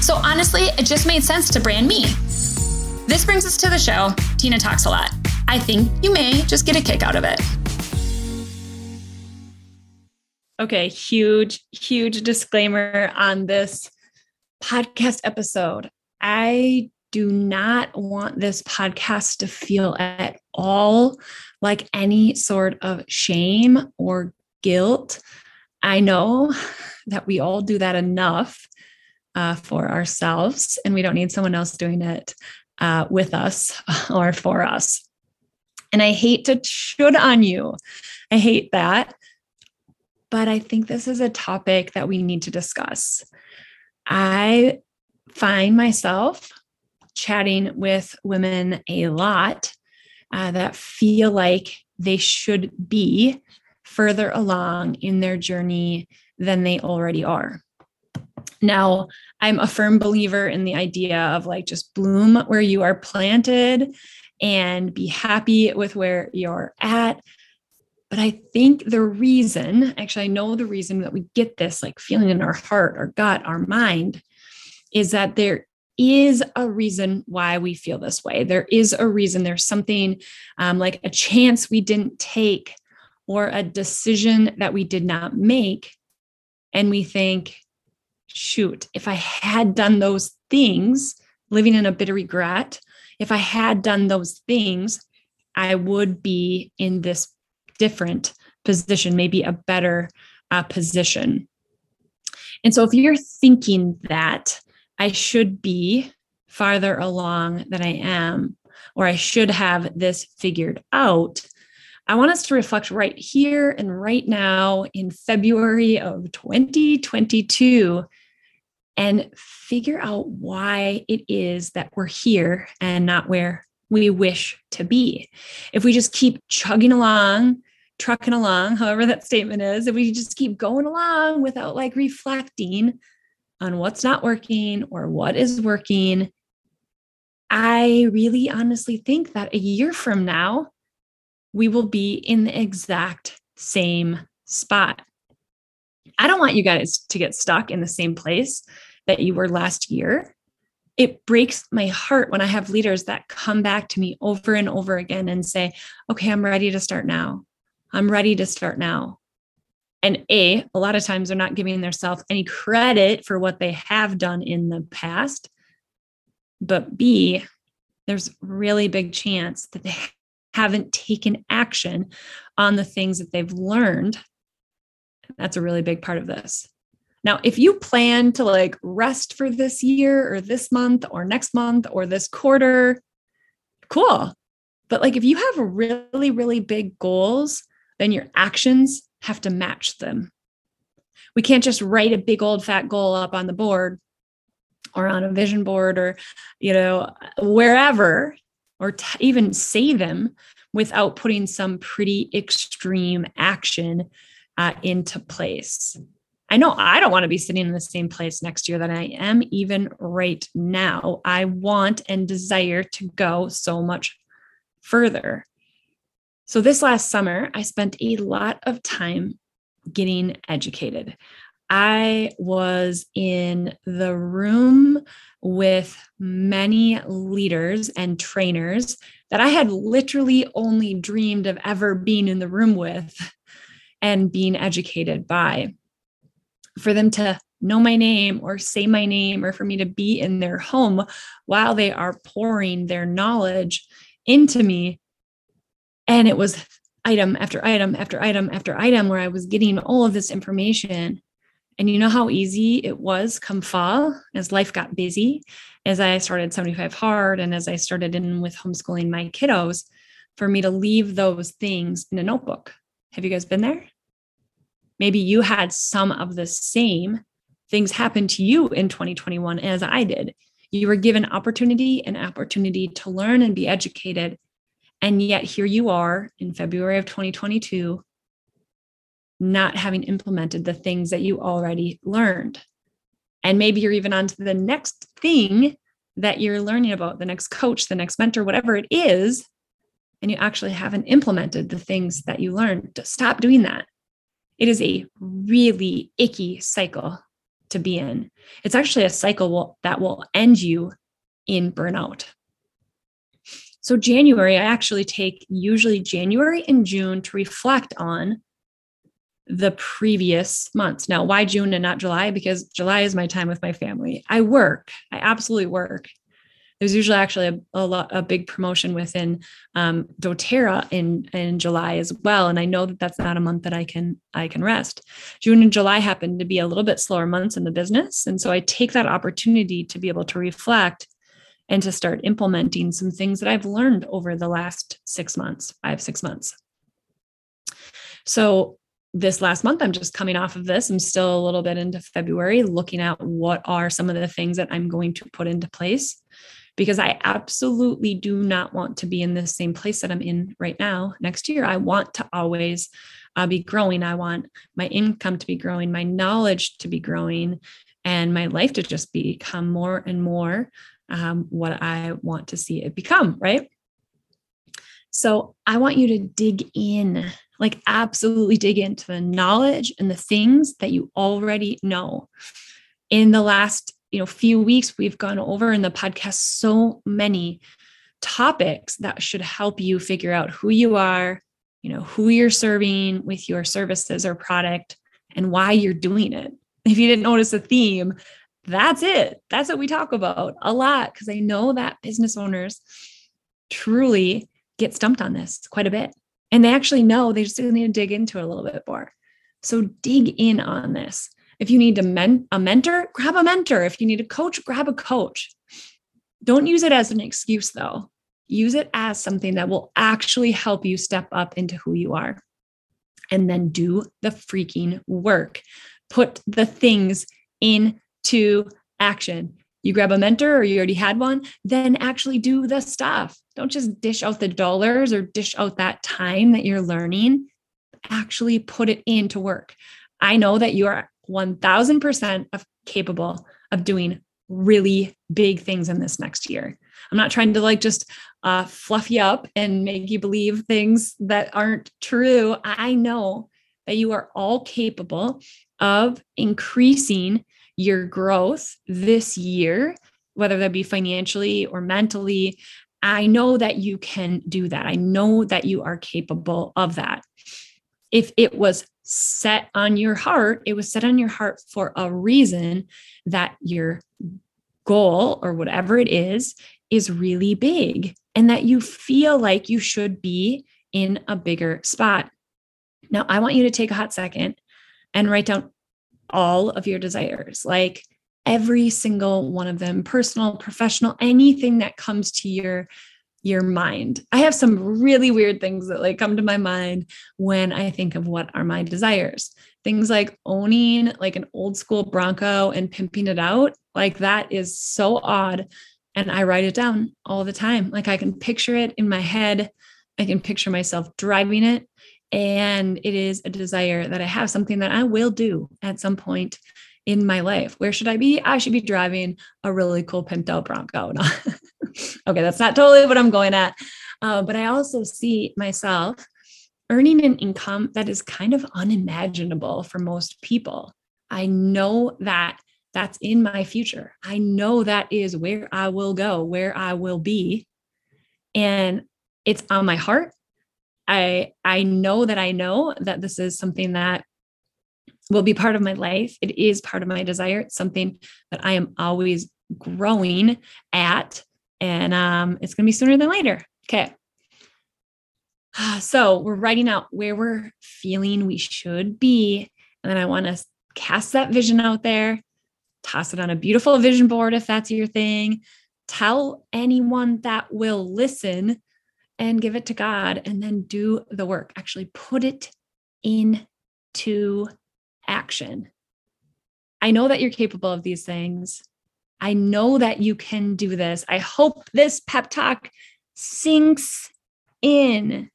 So honestly, it just made sense to brand me. This brings us to the show. Tena talks a lot. I think you may just get a kick out of it. Okay, huge, huge disclaimer on this podcast episode. I do not want this podcast to feel at all like any sort of shame or guilt. I know that we all do that enough uh, for ourselves, and we don't need someone else doing it uh, with us or for us. And I hate to should on you. I hate that. But I think this is a topic that we need to discuss. I find myself chatting with women a lot uh, that feel like they should be further along in their journey than they already are. Now, I'm a firm believer in the idea of like just bloom where you are planted and be happy with where you're at. But I think the reason, actually, I know the reason that we get this like feeling in our heart, our gut, our mind, is that there is a reason why we feel this way. There is a reason. There's something um, like a chance we didn't take or a decision that we did not make. And we think, shoot, if I had done those things, living in a bit of regret, if I had done those things, I would be in this different position, maybe a better uh, position. And so if you're thinking that, I should be farther along than I am, or I should have this figured out. I want us to reflect right here and right now in February of 2022 and figure out why it is that we're here and not where we wish to be. If we just keep chugging along, trucking along, however that statement is, if we just keep going along without like reflecting on what's not working or what is working, I really honestly think that a year from now, we will be in the exact same spot. I don't want you guys to get stuck in the same place that you were last year. It breaks my heart when I have leaders that come back to me over and over again and say, okay, I'm ready to start now. I'm ready to start now and a a lot of times they're not giving themselves any credit for what they have done in the past but b there's really big chance that they haven't taken action on the things that they've learned that's a really big part of this now if you plan to like rest for this year or this month or next month or this quarter cool but like if you have really really big goals then your actions have to match them. We can't just write a big old fat goal up on the board or on a vision board or, you know, wherever, or t- even say them without putting some pretty extreme action uh, into place. I know I don't want to be sitting in the same place next year that I am even right now. I want and desire to go so much further. So, this last summer, I spent a lot of time getting educated. I was in the room with many leaders and trainers that I had literally only dreamed of ever being in the room with and being educated by. For them to know my name or say my name, or for me to be in their home while they are pouring their knowledge into me and it was item after item after item after item where I was getting all of this information. And you know how easy it was come fall as life got busy, as I started 75 hard and as I started in with homeschooling my kiddos for me to leave those things in a notebook. Have you guys been there? Maybe you had some of the same things happen to you in 2021 as I did. You were given opportunity and opportunity to learn and be educated. And yet here you are in February of 2022, not having implemented the things that you already learned. And maybe you're even on to the next thing that you're learning about, the next coach, the next mentor, whatever it is, and you actually haven't implemented the things that you learned. Stop doing that. It is a really icky cycle to be in. It's actually a cycle that will end you in burnout. So, January, I actually take usually January and June to reflect on the previous months. Now, why June and not July? Because July is my time with my family. I work, I absolutely work there's usually actually a, a, lot, a big promotion within um, doTERRA in in July as well, and I know that that's not a month that I can I can rest. June and July happen to be a little bit slower months in the business, and so I take that opportunity to be able to reflect and to start implementing some things that I've learned over the last six months, five six months. So this last month i'm just coming off of this i'm still a little bit into february looking at what are some of the things that i'm going to put into place because I absolutely do not want to be in the same place that I'm in right now next year. I want to always uh, be growing. I want my income to be growing, my knowledge to be growing, and my life to just become more and more um, what I want to see it become, right? So I want you to dig in, like absolutely dig into the knowledge and the things that you already know. In the last you know few weeks we've gone over in the podcast so many topics that should help you figure out who you are you know who you're serving with your services or product and why you're doing it. If you didn't notice a theme that's it. That's what we talk about a lot because i know that business owners truly get stumped on this quite a bit. And they actually know they just need to dig into it a little bit more. So dig in on this if you need a, men- a mentor, grab a mentor. If you need a coach, grab a coach. Don't use it as an excuse, though. Use it as something that will actually help you step up into who you are. And then do the freaking work. Put the things into action. You grab a mentor or you already had one, then actually do the stuff. Don't just dish out the dollars or dish out that time that you're learning. Actually put it into work. I know that you are 1000% of capable of doing really big things in this next year. I'm not trying to like just uh, fluff you up and make you believe things that aren't true. I know that you are all capable of increasing your growth this year, whether that be financially or mentally. I know that you can do that. I know that you are capable of that. If it was set on your heart, it was set on your heart for a reason that your goal or whatever it is is really big and that you feel like you should be in a bigger spot. Now, I want you to take a hot second and write down all of your desires, like every single one of them personal, professional, anything that comes to your your mind. I have some really weird things that like come to my mind when I think of what are my desires. Things like owning like an old school Bronco and pimping it out. Like that is so odd and I write it down all the time. Like I can picture it in my head. I can picture myself driving it and it is a desire that I have something that I will do at some point in my life. Where should I be? I should be driving a really cool pimped out Bronco. okay, that's not totally what I'm going at. Uh, but I also see myself earning an income that is kind of unimaginable for most people. I know that that's in my future. I know that is where I will go, where I will be. And it's on my heart. I I know that I know that this is something that will be part of my life. It is part of my desire. It's something that I am always growing at. And um, it's going to be sooner than later. Okay. So we're writing out where we're feeling we should be. And then I want to cast that vision out there, toss it on a beautiful vision board if that's your thing. Tell anyone that will listen and give it to God and then do the work. Actually, put it into action. I know that you're capable of these things. I know that you can do this. I hope this pep talk sinks in.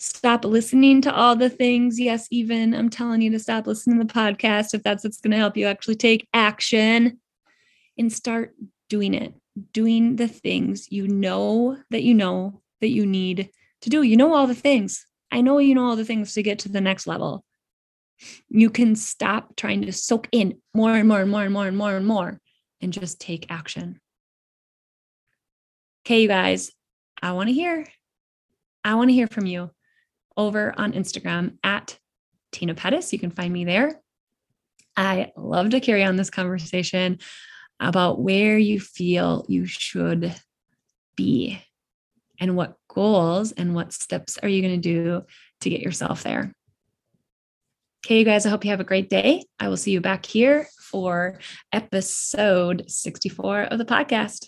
Stop listening to all the things. Yes, even I'm telling you to stop listening to the podcast if that's what's going to help you actually take action and start doing it, doing the things you know that you know that you need to do. You know all the things. I know you know all the things to get to the next level. You can stop trying to soak in more and more and more and more and more and more and just take action. Okay, you guys, I want to hear. I want to hear from you over on Instagram at Tena Pettis. You can find me there. I love to carry on this conversation about where you feel you should be and what goals and what steps are you going to do to get yourself there. Okay, you guys, I hope you have a great day. I will see you back here for episode 64 of the podcast.